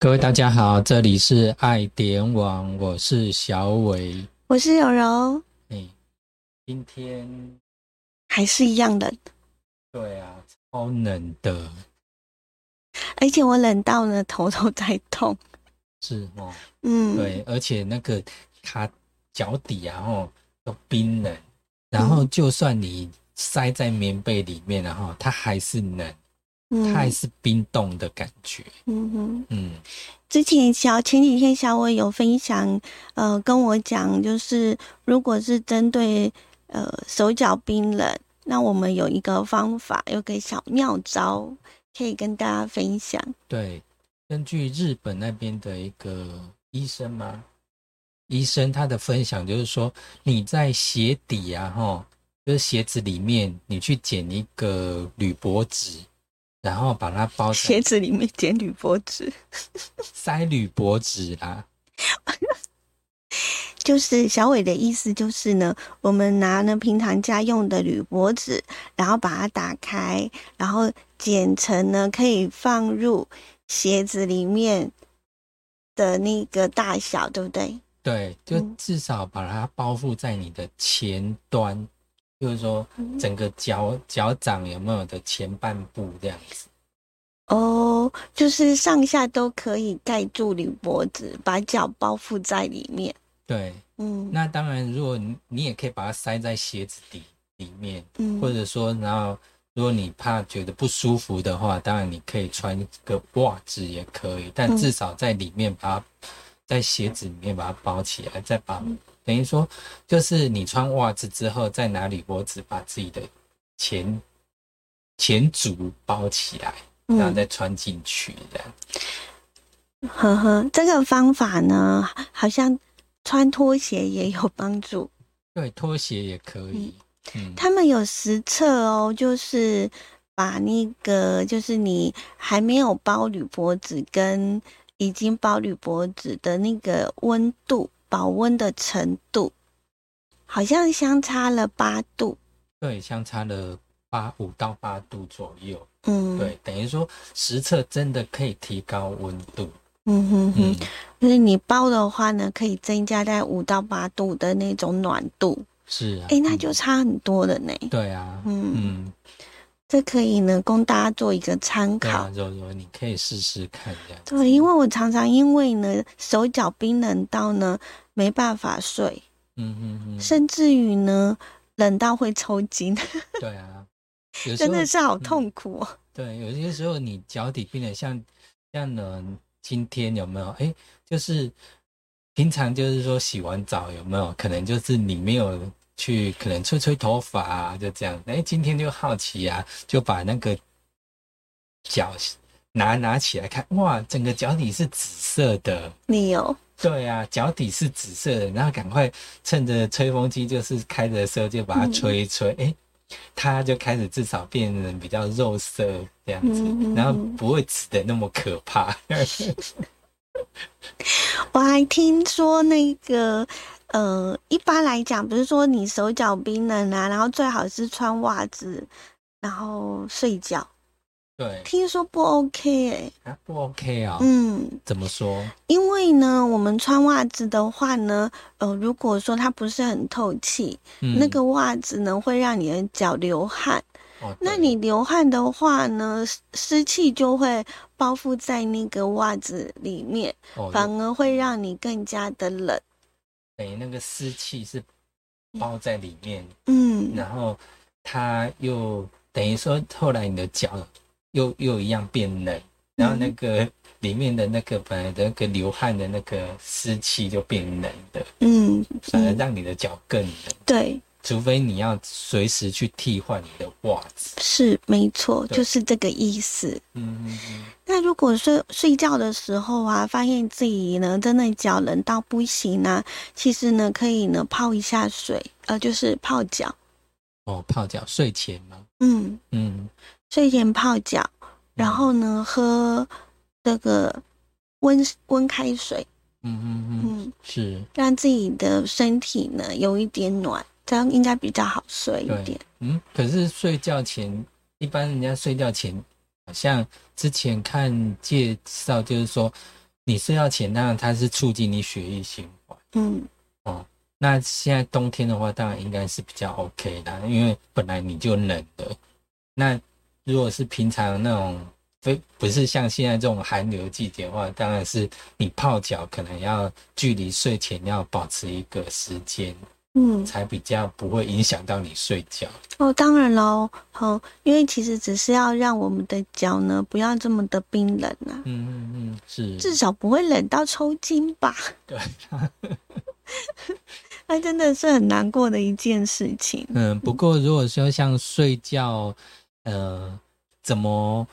各位大家好，这里是爱点网，我是小伟。我是柔柔，哎，今天还是一样冷，对啊，超冷的，而且我冷到呢头都在痛。是哦，嗯，对，而且那个它脚底啊，哦，都冰冷，然后就算你塞在棉被里面，然后它还是冷，它还是冰冻的感觉。嗯哼，嗯，之前小前几天小伟有分享，呃，跟我讲，就是如果是针对呃手脚冰冷，那我们有一个方法，有个小妙招，可以跟大家分享。对，根据日本那边的一个医生嘛，医生他的分享就是说，你在鞋底啊，哈，就是鞋子里面，你去剪一个铝箔纸，然后把它包鞋子里面剪铝箔纸，塞铝箔纸啦，就是小伟的意思就是呢，我们拿呢平常家用的铝箔纸，然后把它打开，然后剪成呢可以放入鞋子里面的那个大小，对不对？对，就嗯至少把它包覆在你的前端，就是说嗯。整个脚脚掌有没有的前半部这样子。哦，就是上下都可以盖住你脖子，把脚包覆在里面。对，嗯。那当然，如果你你也可以把它塞在鞋子底里面，嗯。或者说，然后如果你怕觉得不舒服的话，当然你可以穿个袜子也可以，但嗯。至少在里面把它在鞋子里面把它包起来，再把嗯等于说就是你穿袜子之后，再拿铝箔纸把自己的前前足包起来，然后嗯，再穿进去这样。呵呵，这个方法呢，好像穿拖鞋也有帮助。对，拖鞋也可以。嗯，他们有实测哦，就是把那个就是你还没有包铝箔纸跟已经包铝箔纸的那个温度保温的程度，好像相差了八度。对，相差了八五到八度左右。嗯，，对，等于说实测真的可以提高温度。嗯哼哼嗯，，就是你包的话呢，可以增加在五到八度的那种暖度。是啊。诶，那嗯就差很多了呢。对啊。嗯嗯，这可以呢，供大家做一个参考对啊，。柔柔，你可以试试看这样。对，因为我常常因为呢手脚冰冷到呢没办法睡，嗯嗯嗯，甚至于呢冷到会抽筋，对啊。真的是好嗯痛苦哦。对，有些时候你脚底冰冷，像像呢，今天有没有？哎，就是平常就是说洗完澡有没有？可能就是你没有去，可能吹吹头发啊，就这样。哎，今天就好奇啊，就把那个脚拿拿起来看，哇，整个脚底是紫色的。你有对啊，脚底是紫色的，然后赶快趁着吹风机就是开着的时候就把它吹一吹，哎、它就开始至少变得比较肉色这样子，嗯然后不会紫的那么可怕。我还听说那个，呃，一般来讲，不是说你手脚冰冷啊，然后最好是穿袜子，然后睡觉。对，听说不 OK 哎、啊不 OK 啊、嗯，怎么说？因为呢，我们穿袜子的话呢，呃，如果说它不是很透气，嗯那个袜子呢会让你的脚流汗。哦那你流汗的话呢，湿湿气就会包覆在那个袜子里面，哦反而会让你更加的冷。等于那个湿气是包在里面，嗯。然后它又等于说后来你的脚又又一样变冷，然后那个里面的那个本来的那个流汗的那个湿气就变冷的，嗯，反而嗯。让你的脚更冷。对，除非你要随时去替换你的袜子。是没错，就是这个意思。嗯嗯嗯，那如果睡睡觉的时候啊，发现自己呢真的脚冷到不行啊，其实呢可以呢泡一下水，呃，就是泡脚。哦，泡脚睡前吗？嗯，嗯，睡前泡脚，然后呢喝这个温温开水，嗯嗯嗯，嗯，是，让自己的身体呢有一点暖，这样应该比较好睡一点。，嗯。可是睡觉前，一般人家睡觉前，好像之前看介绍就是说，你睡觉前当然它是促进你血液循环。嗯哦那现在冬天的话，当然应该是比较 OK 的，因为本来你就冷的。那如果是平常那种非不是像现在这种寒流季节的话，当然是你泡脚可能要距离睡前要保持一个时间，嗯，才比较不会影响到你睡觉。哦，当然喽，好，因为其实只是要让我们的脚呢不要这么的冰冷啊，嗯嗯嗯，是，至少不会冷到抽筋吧。对，那真的是很难过的一件事情。嗯。不过如果说像睡觉，呃，怎么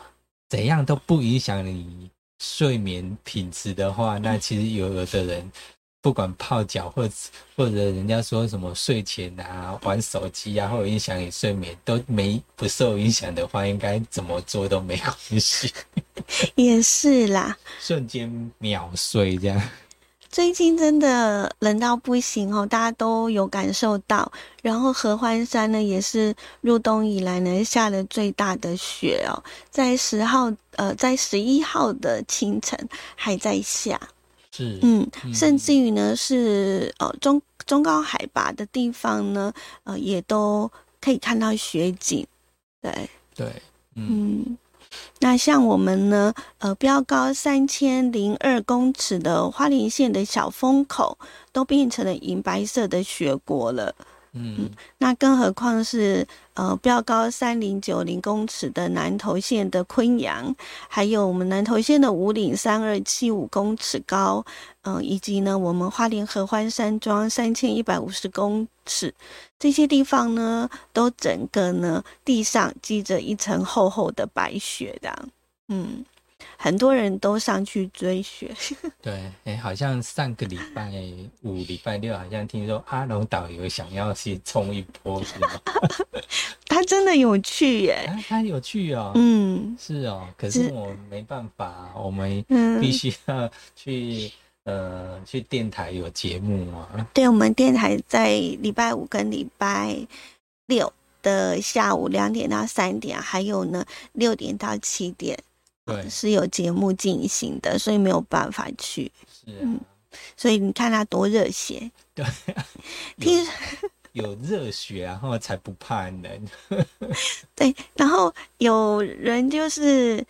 怎样都不影响你睡眠品质的话，那其实有有的人不管泡脚或者或者人家说什么睡前啊玩手机啊，会影响你睡眠，都没不受影响的话，应该怎么做都没关系，也是啦，瞬间秒睡这样。最近真的冷到不行哦，大家都有感受到。然后合欢山呢，也是入冬以来呢下了最大的雪哦，在十号呃，在十一号的清晨还在下，是，嗯，嗯。甚至于呢是呃中中高海拔的地方呢，呃也都可以看到雪景，对，对，嗯。嗯，那像我们呢，呃，标高三千零二公尺的花莲县的小风口，都变成了银白色的雪国了。嗯。那更何况是呃标高三零九零公尺的南投县的昆阳，还有我们南投县的五岭三二七五公尺高，嗯、以及呢我们花莲合欢山庄三千一百五十公尺，这些地方呢，都整个呢地上积着一层厚厚的白雪的，嗯，很多人都上去追雪，对，哎，好像上个礼拜五、礼拜六，好像听说阿龙导游想要去冲一波，是吗？他真的有趣耶，啊，他有趣哦，嗯。是哦，可是是我没办法，我们嗯，必须要去呃去电台有节目嘛，对，我们电台在礼拜五跟礼拜六的下午两点到三点，还有呢六点到七点对，是有节目进行的，所以没有办法去。是啊嗯，所以你看他多热血，对，听有有热血，然后才不怕冷，对，然后有人就是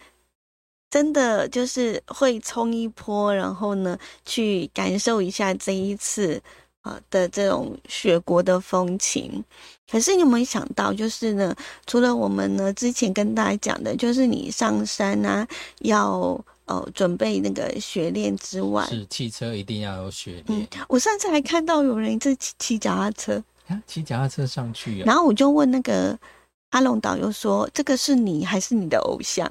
真的就是会冲一波，然后呢去感受一下这一次啊的这种雪国的风情。可是你有没有想到，就是呢，除了我们呢之前跟大家讲的，就是你上山啊要呃准备那个雪链之外，是汽车一定要有雪嗯链，，我上次还看到有人在骑骑脚踏车，啊骑脚踏车上去啊，然后我就问那个阿龙导游说：“这个是你还是你的偶像？”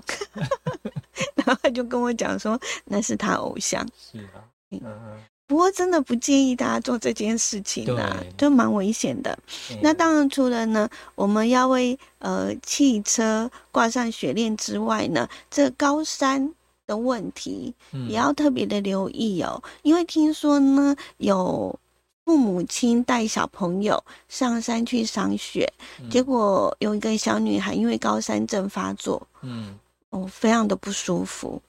然后他就跟我讲说：“那是他偶像。是啊，嗯嗯，”不过真的不建议大家做这件事情啊对，就蛮危险的。嗯那当然，除了呢，我们要为呃汽车挂上雪链之外呢，这高山的问题嗯也要特别的留意哦，因为听说呢有。父母亲带小朋友上山去赏雪，嗯结果有一个小女孩因为高山症发作，嗯哦，非常的不舒服，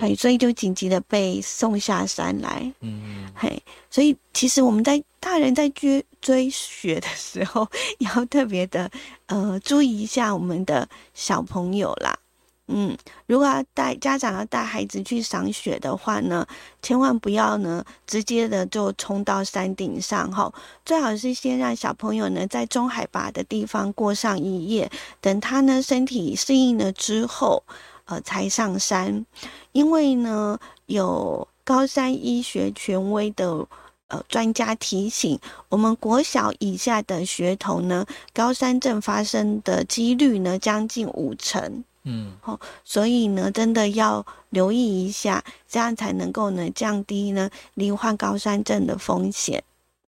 嘿，所以就紧急的被送下山来，嗯嗯。嘿，所以其实我们在大人在追追雪的时候，也 要特别的呃注意一下我们的小朋友啦。嗯，如果要带家长要带孩子去赏雪的话呢，千万不要呢直接的就冲到山顶上哈，最好是先让小朋友呢在中海拔的地方过上一夜，等他呢身体适应了之后，呃才上山，因为呢有高山医学权威的。呃，专家提醒我们，国小以下的学童呢，高山症发生的几率呢，将近五成。嗯所以呢，真的要留意一下，这样才能够呢降低呢罹患高山症的风险。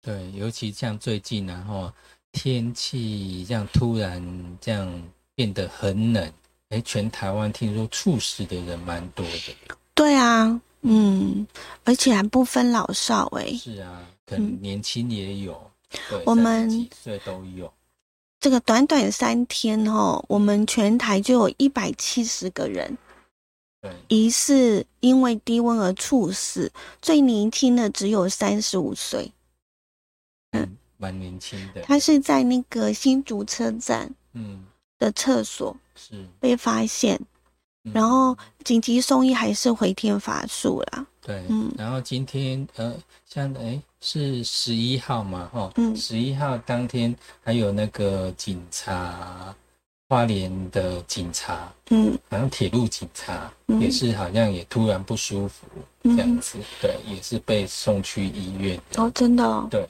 对，尤其像最近然后天气这样突然这样变得很冷，哎，全台湾听说猝死的人蛮多的。对啊，嗯，而且还不分老少哎、是啊，可能年轻也有，对，我们几岁都有。这个短短三天哦，我们全台就有一百七十个人对，疑似因为低温而猝死，最年轻的只有三十五岁。嗯，蛮年轻的。他是在那个新竹车站嗯的厕所是，被发现，嗯。然后紧急送医，还是回天乏术啦。对，嗯。然后今天呃，像哎是十一号嘛，哈，嗯。十一号当天还有那个警察，花莲的警察，嗯。好像铁路警察、嗯。也是好像也突然不舒服这样嗯，子，对，也是被送去医院，哦，真的哦，对，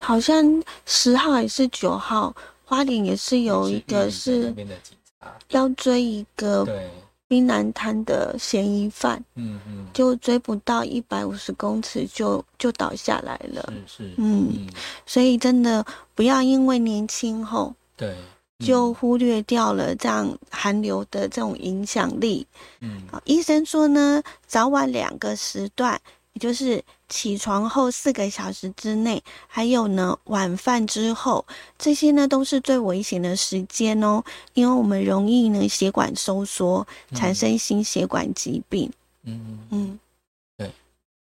好像十号还是九号，花莲也是有一个是要追一个对，滨南滩的嫌疑犯，嗯嗯，就追不到一百五十公尺就就倒下来了。是是，嗯，嗯，所以真的不要因为年轻后对，就忽略掉了这样寒流的这种影响力。嗯。啊医生说呢，早晚两个时段，也就是起床后四个小时之内，还有呢晚饭之后，这些呢都是最危险的时间哦，因为我们容易呢血管收缩，产生心血管疾病。嗯嗯。对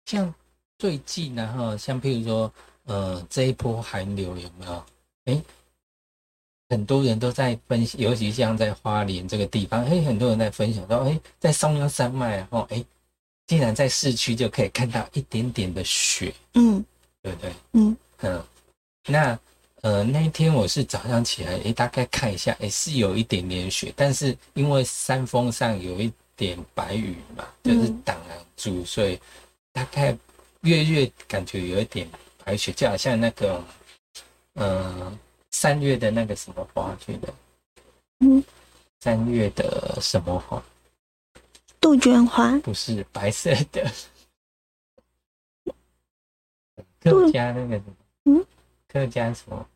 像最近然后像譬如说，呃，这一波寒流有没有？哎，很多人都在分析，尤其像在花莲这个地方，哎，很多人在分享到，哎，在松腰山脉，然后哎，竟然在市区就可以看到一点点的雪，嗯。对不对？嗯。嗯，那呃那一天我是早上起来，诶，大概看一下，诶，是有一点点雪，但是因为山峰上有一点白雨嘛，就是嗯挡拦住，所以大概月月感觉有一点白雪，就好像那个呃三月的那个什么花去的，嗯，三月的什么花？杜鹃花，不是白色的，杜客家那个什么，嗯，客家什么？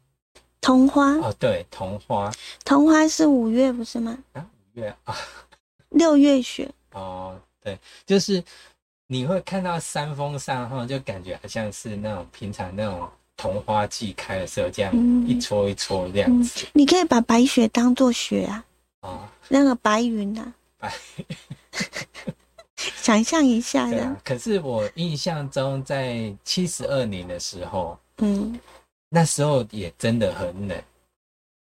桐花，哦，对，桐花。桐花是五月不是吗？啊，五月啊，六月雪。哦，对，就是你会看到山峰上哈，就感觉好像是那种平常那种桐花季开的时候，这样嗯。一撮一撮这样子。你可以把白雪当做雪啊，哦，那个白云啊，白 想象一下呀啊。。可是我印象中，在七十二年的时候，嗯那时候也真的很冷。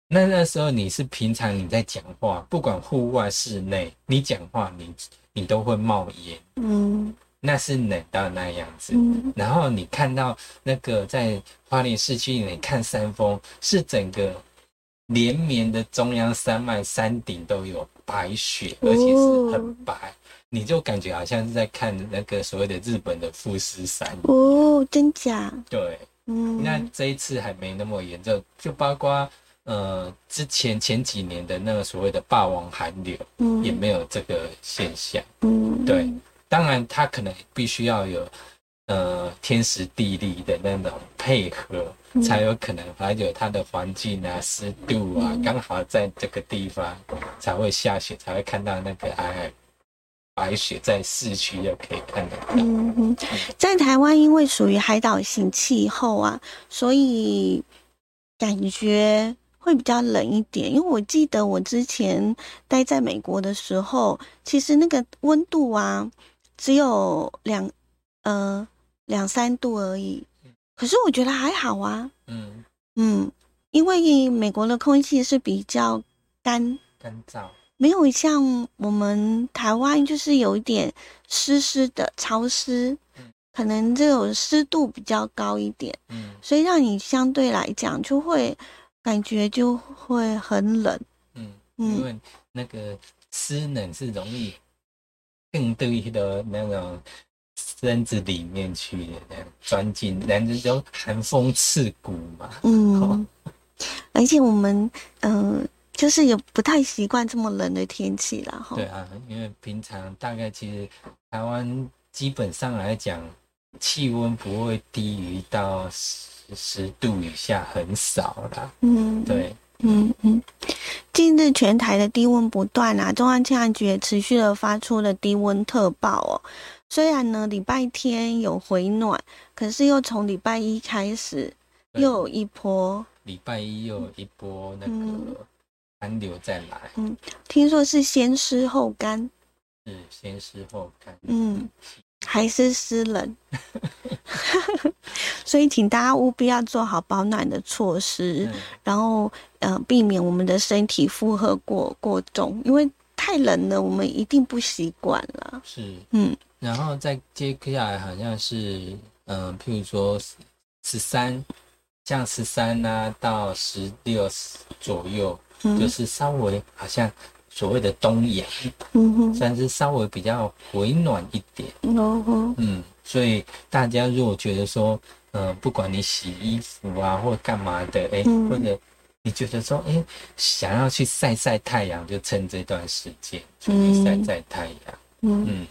那那时候你是平常你在讲话，不管户外室内，你讲话你你都会冒烟，嗯那是冷到那样子。嗯然后你看到那个在花莲市区，你看山峰是整个连绵的中央山脉山顶都有白雪，而且是很白，你就感觉好像是在看那个所谓的日本的富士山。哦，真假？对，嗯，那这一次还没那么严重，就包括呃之前前几年的那个所谓的霸王寒流嗯也没有这个现象。嗯对当然，它可能必须要有呃天时地利的那种配合，才有可能还有它的环境啊、湿度啊，刚好在这个地方才会下雪，才会看到那个哎白雪在市区又可以看得到。嗯哼，在台湾因为属于海岛型气候啊，所以感觉会比较冷一点。因为我记得我之前待在美国的时候，其实那个温度啊只有两呃两三度而已，可是我觉得还好啊。嗯，嗯，因为美国的空气是比较干。干燥。没有像我们台湾就是有一点湿湿的、潮湿嗯，可能这种湿度比较高一点，嗯所以让你相对来讲就会感觉就会很冷。嗯，嗯因为那个湿冷是容易更对的那种身子里面去的，那样钻进，人家就寒风刺骨嘛。嗯，而且我们嗯、呃就是也不太习惯这么冷的天气啦。哈。对啊，因为平常大概其实台湾基本上来讲，气温不会低于到十十度以下，很少啦。嗯，对，嗯嗯，近日全台的低温不断啊，中央气象局也持续的发出了低温特报哦。虽然呢礼拜天有回暖，可是又从礼拜一开始又有一波，礼拜一又有一波那嗯。个寒流再来。嗯听说是先湿后干。是先湿后干，嗯，还是湿冷，所以请大家务必要做好保暖的措施，嗯然后呃避免我们的身体负荷过过重，因为太冷了，我们一定不习惯了。是，嗯然后再接下来好像是，嗯、譬如说十三，像十三呐到十六左右，就嗯是稍微好像所谓的冬阳，嗯哼。算是稍微比较回暖一点。哦吼嗯，所以大家如果觉得说，嗯、不管你洗衣服啊或干嘛的，哎、嗯。或者你觉得说，哎、想要去晒晒太阳，就趁这段时间出去晒嗯晒太阳。嗯，嗯，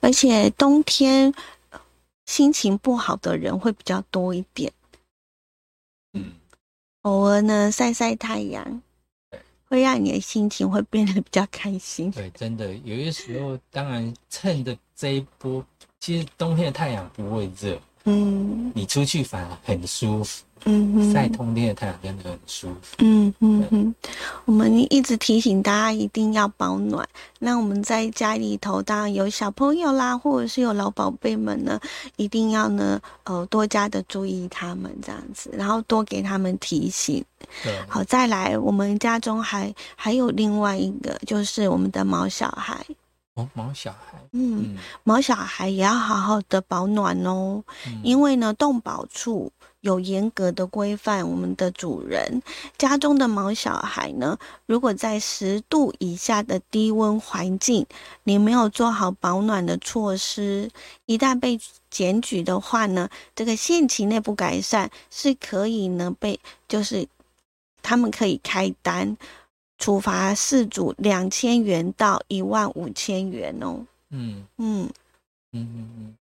而且冬天呃心情不好的人会比较多一点，嗯，偶尔呢晒晒太阳，会让你的心情会变得比较开心。对，真的。有些时候，当然趁着这一波，其实冬天的太阳不会热，嗯你出去反而很舒服，嗯哼晒通天的太阳真的很舒服。嗯嗯嗯，我们一直提醒大家一定要保暖。那我们在家里头，当然有小朋友啦，或者是有老宝贝们呢，一定要呢，呃，多加的注意他们这样子，然后多给他们提醒。好，再来，我们家中还还有另外一个，就是我们的毛小孩。哦，毛小孩，嗯，嗯，毛小孩也要好好的保暖哦。嗯因为呢，动保处有严格的规范，我们的主人家中的毛小孩呢，如果在十度以下的低温环境，你没有做好保暖的措施，一旦被检举的话呢，这个限期内不改善，是可以呢被就是他们可以开单。处罚事主两千元到一万五千元哦，嗯嗯，嗯嗯嗯，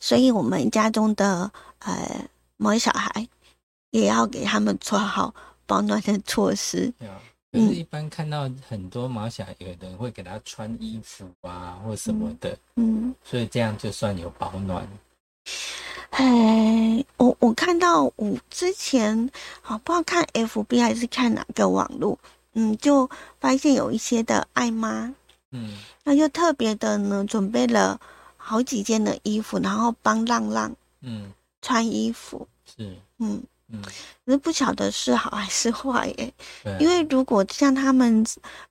所以我们家中的呃毛小孩也要给他们做好保暖的措施。对啊。可是，一般看到很多毛小孩，有的人会给他穿衣服啊，或什么的，嗯，所以这样就算有保暖。哎，我我看到我之前好不知道看 FB 还是看哪个网络，嗯，就发现有一些的爱妈，嗯那就特别的呢准备了好几件的衣服，然后帮浪浪嗯，穿衣服，是，嗯。嗯，可是不晓得是好还是坏耶，因为如果像他们，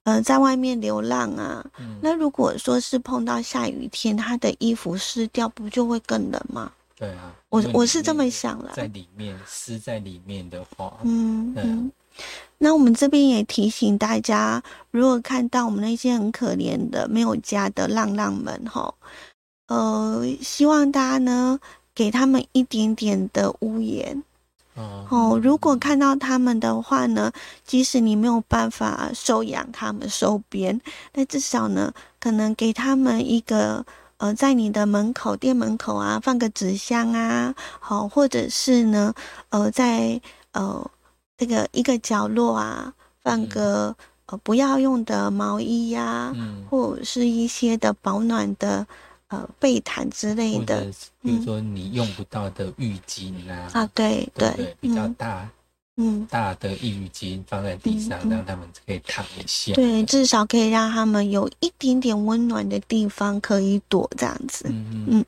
呃，在外面流浪啊，嗯那如果说是碰到下雨天，他的衣服湿掉，不就会更冷吗？对啊，我我是这么想了在里面湿在里面的话，嗯嗯。那我们这边也提醒大家，如果看到我们那些很可怜的没有家的浪浪们，哈，呃，希望大家呢给他们一点点的屋檐，哦。哦，如果看到他们的话呢，即使你没有办法收养他们、收编，那至少呢，可能给他们一个呃，在你的门口、店门口啊，放个纸箱啊，好、或者是呢，呃，在呃这个一个角落啊，放嗯个、呃不要用的毛衣呀、嗯，或者是一些的保暖的呃被毯之类的比如说你用不到的浴巾啊，啊，对对？比较嗯大嗯。大的浴巾放在地上，让他们可以躺一下。对，至少可以让他们有一点点温暖的地方可以躲，这样子。嗯嗯嗯。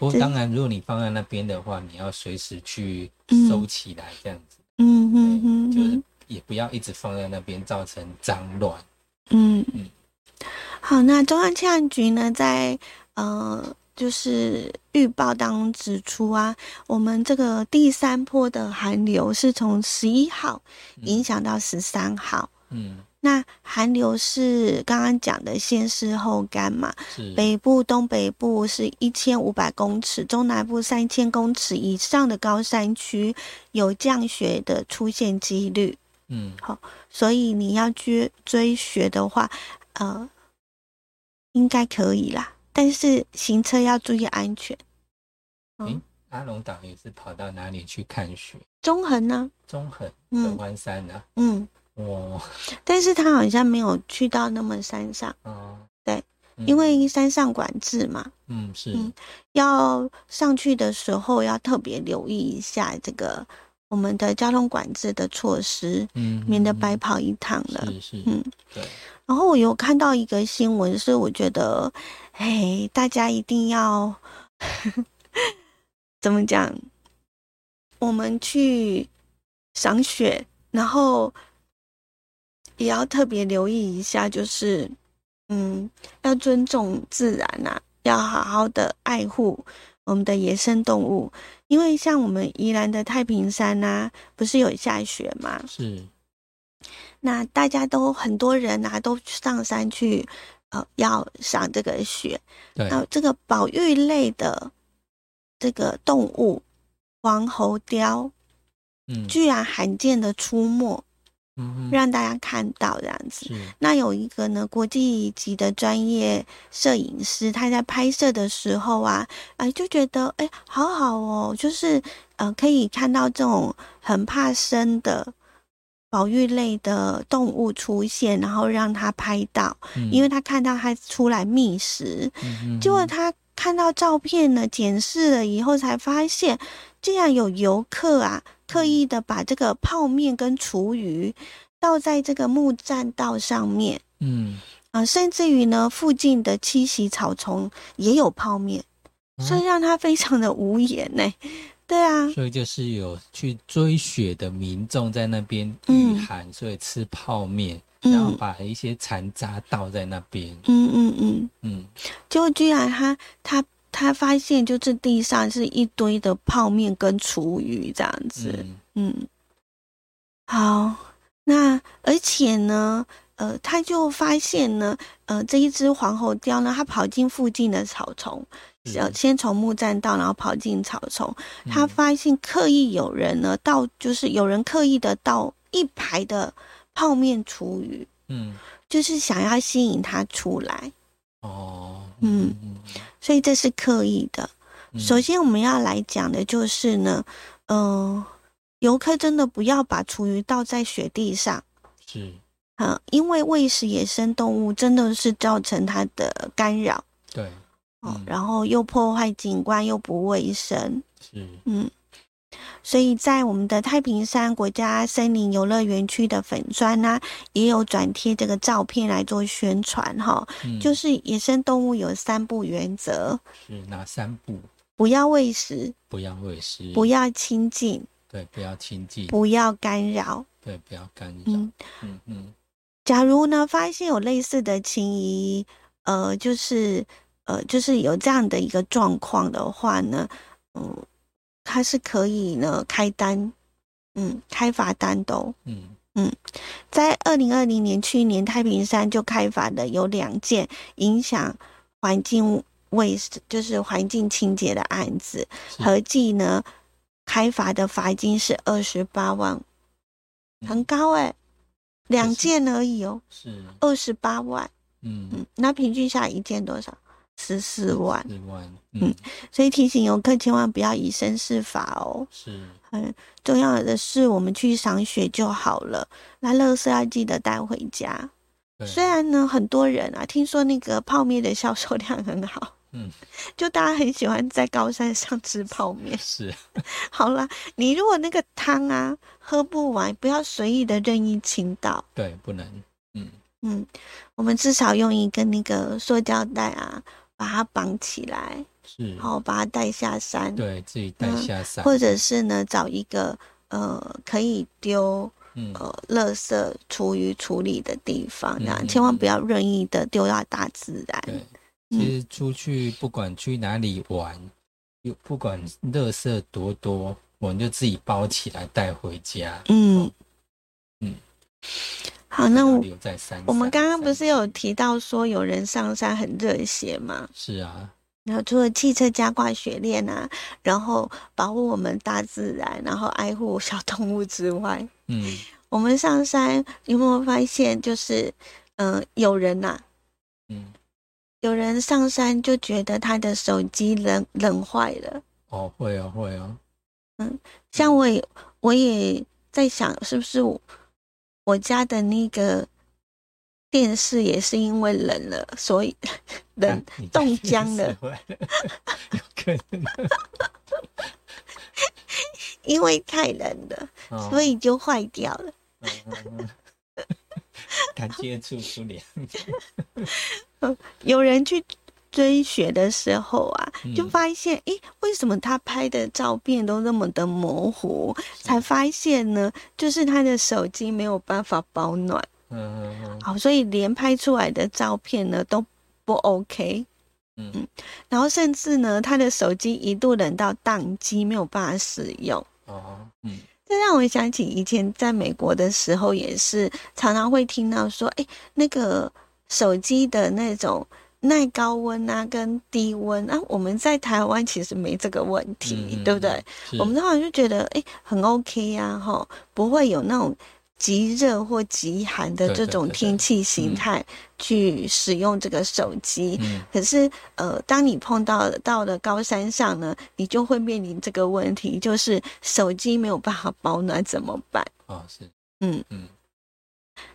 不过当然，如果你放在那边的话，你要随时去嗯收起来，这样子，嗯嗯嗯就是嗯也不要一直放在那边，造成脏乱。嗯嗯。好，那中央气象局呢，在呃，就是预报当中指出啊，我们这个第三波的寒流是从十一号影响到十三号。嗯，那寒流是刚刚讲的先湿后干嘛？是北部、东北部是一千五百公尺，中南部三千公尺以上的高山区有降雪的出现几率，嗯好所以你要追追雪的话，呃，应该可以啦，但是行车要注意安全。嗯阿龙岛也是跑到哪里去看雪？中横呢？中横、合嗯欢山啊，嗯，哇，但是他好像没有去到那么山上，哦，对嗯，因为山上管制嘛，嗯是。嗯要上去的时候要特别留意一下这个我们的交通管制的措施，嗯，免得白跑一趟了。是是，嗯，对，然后我有看到一个新闻，是我觉得，哎，大家一定要 怎么讲？我们去赏雪，然后也要特别留意一下，就是，嗯，要尊重自然啊，要好好的爱护我们的野生动物，因为像我们宜兰的太平山啊，不是有下雪吗？是，那大家都很多人啊，都上山去，呃，要赏这个雪。对，那这个保育类的这个动物，黄喉貂，嗯。居然罕见的出没，嗯，让大家看到这样子。那有一个呢，国际级的专业摄影师，他在拍摄的时候啊，哎，就觉得哎，好好哦，就是呃，可以看到这种很怕生的保育类的动物出现，然后让他拍到，嗯。因为他看到他出来觅食，嗯结果他看到照片呢，检视了以后才发现，竟然有游客啊，刻意的把这个泡面跟厨余倒在这个木栈道上面。嗯，啊、甚至于呢，附近的栖息草丛也有泡面，所以啊让他非常的无言呢。对啊，所以就是有去追雪的民众在那边嗯御寒，所以吃泡面，然后嗯把一些残渣倒在那边，嗯嗯嗯，嗯，结果居然他他他发现就是地上是一堆的泡面跟厨余这样子。嗯。嗯，好，那而且呢，呃，他就发现呢，呃，这一只黄喉貂呢，它跑进附近的草丛，先从木栈道，然后跑进草丛，嗯。他发现刻意有人呢到，就是有人刻意的到一排的泡面厨余，嗯，就是想要吸引它出来，哦，嗯嗯所以这是刻意的。嗯。首先我们要来讲的就是呢，嗯、游客真的不要把厨余倒在雪地上。是，嗯，因为喂食野生动物真的是造成它的干扰。对，哦，嗯。然后又破坏景观，又不卫生，是，嗯，所以在我们的太平山国家森林游乐园区的粉砖呢、也有转贴这个照片来做宣传哈、嗯。就是野生动物有三不原则：是哪三不？不要喂食，不要喂食，不要亲近，对，不要亲近，不要干扰。对，不要干扰，嗯，嗯嗯。假如呢发现有类似的情谊，呃，就是呃，就是有这样的一个状况的话呢，嗯，它是可以呢开单，嗯，开罚单的哦。嗯在二零二零年，去年太平山就开罚的有两件影响环境卫生，就是环境清洁的案子，合计呢开罚的罚金是二十八万，很高哎、两件而已哦，是，二十八万。嗯，嗯，那平均下一件多少？十四万。嗯嗯，所以提醒游客千万不要以身试法哦。是，很重要的是，我们去赏雪就好了。那垃圾要记得带回家。虽然呢，很多人啊，听说那个泡面的销售量很好，嗯，就大家很喜欢在高山上吃泡面。是，好啦，你如果那个汤啊喝不完，不要随意的任意倾倒。对，不能，嗯，嗯，我们至少用一个那个塑胶袋啊，把它绑起来，是，然后把它带下山，对自己带嗯下山，或者是呢找一个呃可以丢嗯，呃垃圾厨余处理的地方，这样、嗯千万不要任意的丢到大自然。对，嗯。其实出去不管去哪里玩，又不管垃圾多多，我们就自己包起来带回家。嗯。嗯，好，那我。我们刚刚不是有提到说有人上山很热血吗？是啊，然后除了汽车加挂雪链啊，然后保护我们大自然，然后爱护小动物之外，嗯，我们上山有没有发现，就是嗯、呃有人呐、嗯，有人上山就觉得他的手机冷冷坏了。哦，会啊，会啊。嗯，像我也我也在想，是不是我我家的那个电视也是因为冷了，所以 冷冻僵了有可能。因为太冷了，哦所以就坏掉了。嗯嗯 嗯敢接触不良，有人去追学的时候啊，嗯就发现，诶，为什么他拍的照片都那么的模糊？才发现呢，就是他的手机没有办法保暖，嗯嗯嗯好，所以连拍出来的照片呢都不 OK。嗯然后甚至呢，他的手机一度冷到宕机，没有办法使用。哦嗯这让我想起以前在美国的时候，也是常常会听到说，哎，那个手机的那种耐高温啊，跟低温啊，我们在台湾其实没这个问题，对不对？我们通常就觉得，哎，很 OK 呀、哈，不会有那种极热或极寒的这种天气形嗯态去使用这个手机。嗯可是，呃，当你碰到到了高山上呢，你就会面临这个问题，就是手机没有办法保暖怎么办？哦是嗯嗯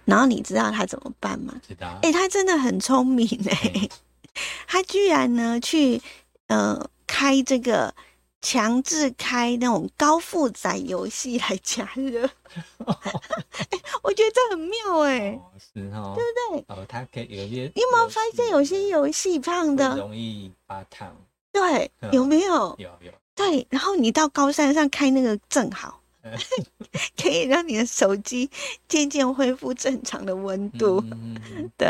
然后你知道他怎么办吗？知道诶，他真的很聪明 哎、嗯他居然呢去呃开这个强制开那种高负载游戏来加热，诶我觉得这很妙哎、哦是哦对不对？哦它可以有些你有没有发现有些游戏胖的？容易发烫对，嗯有没有？有有对，然后你到高山上开那个正好嗯，可以让你的手机渐渐恢复正常的温度。嗯嗯嗯。对，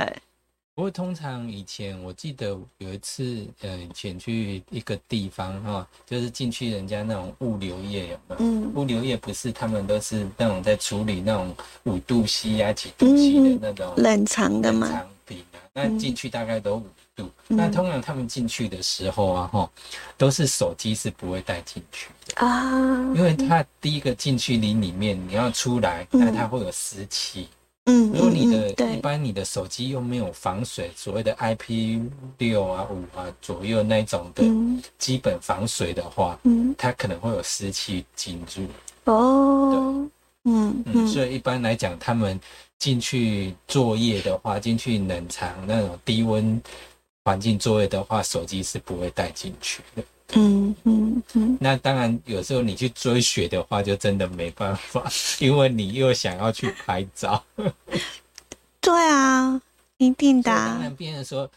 不过通常以前我记得有一次，呃，以前去一个地方哈、就是进去人家那种物流业有没有？嗯。物流业不是他们都是那种在处理那种五度 C 啊、几度 C 的那种冷藏的嘛，冷藏品啊，那嗯。进去大概都五度。嗯。那通常他们进去的时候啊，哈，都是手机是不会带进去的，啊，因为他第一个进去你里面，你要出来，嗯。那它会有湿气。嗯，如果你的一般你的手机又没有防水，所谓的 IP 六啊五啊左右那种的嗯。基本防水的话，嗯，它可能会有湿气进入。哦，嗯嗯，嗯所以一般来讲，他们进去作业的话，进去冷藏那种低温环境座位的话，手机是不会带进去的。嗯嗯嗯，那当然，有时候你去追雪的话，就真的没办法，因为你又想要去拍照。对啊，一定的当然，别人说，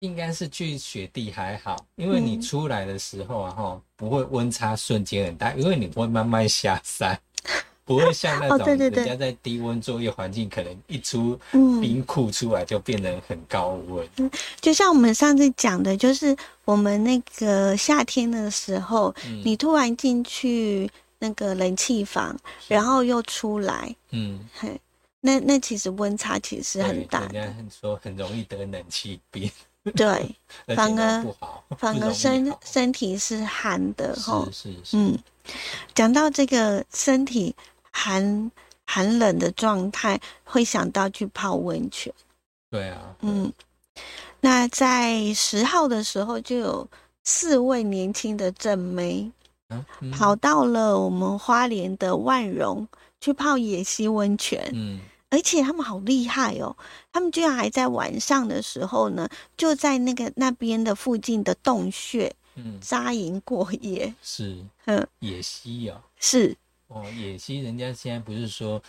应该是去雪地还好，因为你嗯出来的时候啊，哈、不会温差瞬间很大，因为你会慢慢下山，不会像那哦种人家在低温作业环境，可能一出嗯，冰库出来就变得很高温。就像我们上次讲的，就是我们那个夏天的时候，嗯，你突然进去那个冷气房，然后又出来，嗯，嘿，那那其实温差其实很大的，人家很说很容易得冷气病，对，反而 反而身身体是寒的哈。是是是，嗯，讲到这个身体寒寒冷的状态，会想到去泡温泉。对啊，嗯，那在十号的时候，就有四位年轻的正妹嗯，嗯。跑到了我们花莲的万荣去泡野溪温泉，嗯。而且他们好厉害哦，他们居然还在晚上的时候呢，就在那个那边的附近的洞穴嗯。扎营过夜。是。嗯，野溪哦。是，哦，野溪人家现在不是说，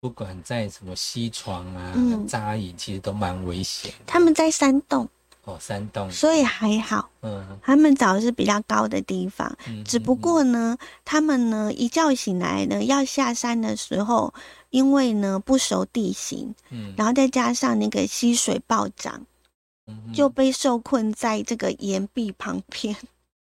不管在什么溪床啊、嗯扎营，其实都蛮危险。他们在山洞，哦，山洞，所以还好。嗯，他们找的是比较高的地方，嗯只不过呢，他们呢一觉醒来呢，要下山的时候，因为呢不熟地形，嗯，然后再加上那个溪水暴涨，就被受困在这个岩壁旁边，是，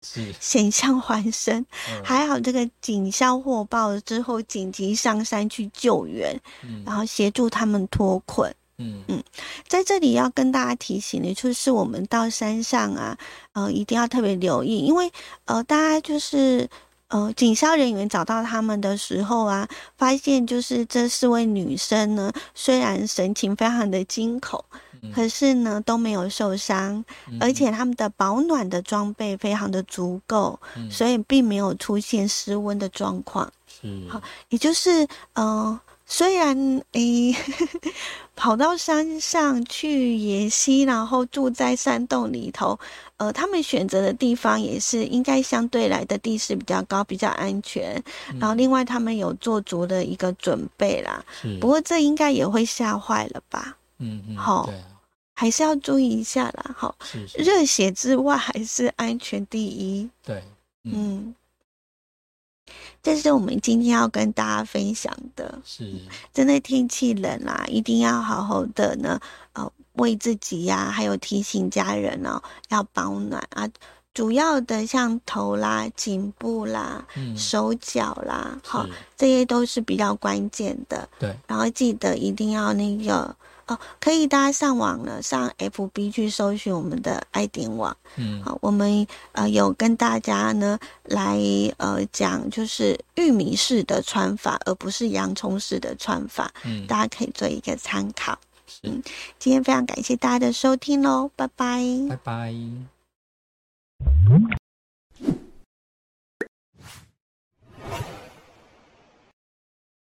险象环生。嗯。还好这个警消获报了之后，紧急上山去救援，嗯。然后协助他们脱困。嗯。嗯。在这里要跟大家提醒的，就是我们到山上啊，呃，一定要特别留意，因为呃，大家就是呃，警消人员找到他们的时候啊，发现就是这四位女生呢，虽然神情非常的惊恐，嗯可是呢都没有受伤，嗯而且他们的保暖的装备非常的足够，嗯所以并没有出现失温的状况。是好也就是呃，虽然诶，跑到山上去野溪，然后住在山洞里头，呃，他们选择的地方也是应该相对来的地势比较高，比较安全。然后另外他们有做足的一个准备啦。不过这应该也会吓坏了吧？嗯嗯，好，还是要注意一下啦。好，热血之外还是安全第一。对，嗯。这是我们今天要跟大家分享的，是真的天气冷啦，一定要好好的呢，呃，为自己呀，还有提醒家人哦，要保暖啊。主要的像头啦、颈部啦、手脚啦，好，这些都是比较关键的。对，然后记得一定要那个。哦，可以，大家上网了，上 FB 去搜寻我们的爱点网。嗯，好，我们呃有跟大家呢来呃讲，就是玉米式的穿法，而不是洋葱式的穿法。嗯，大家可以做一个参考。嗯，今天非常感谢大家的收听喽，拜拜，拜拜。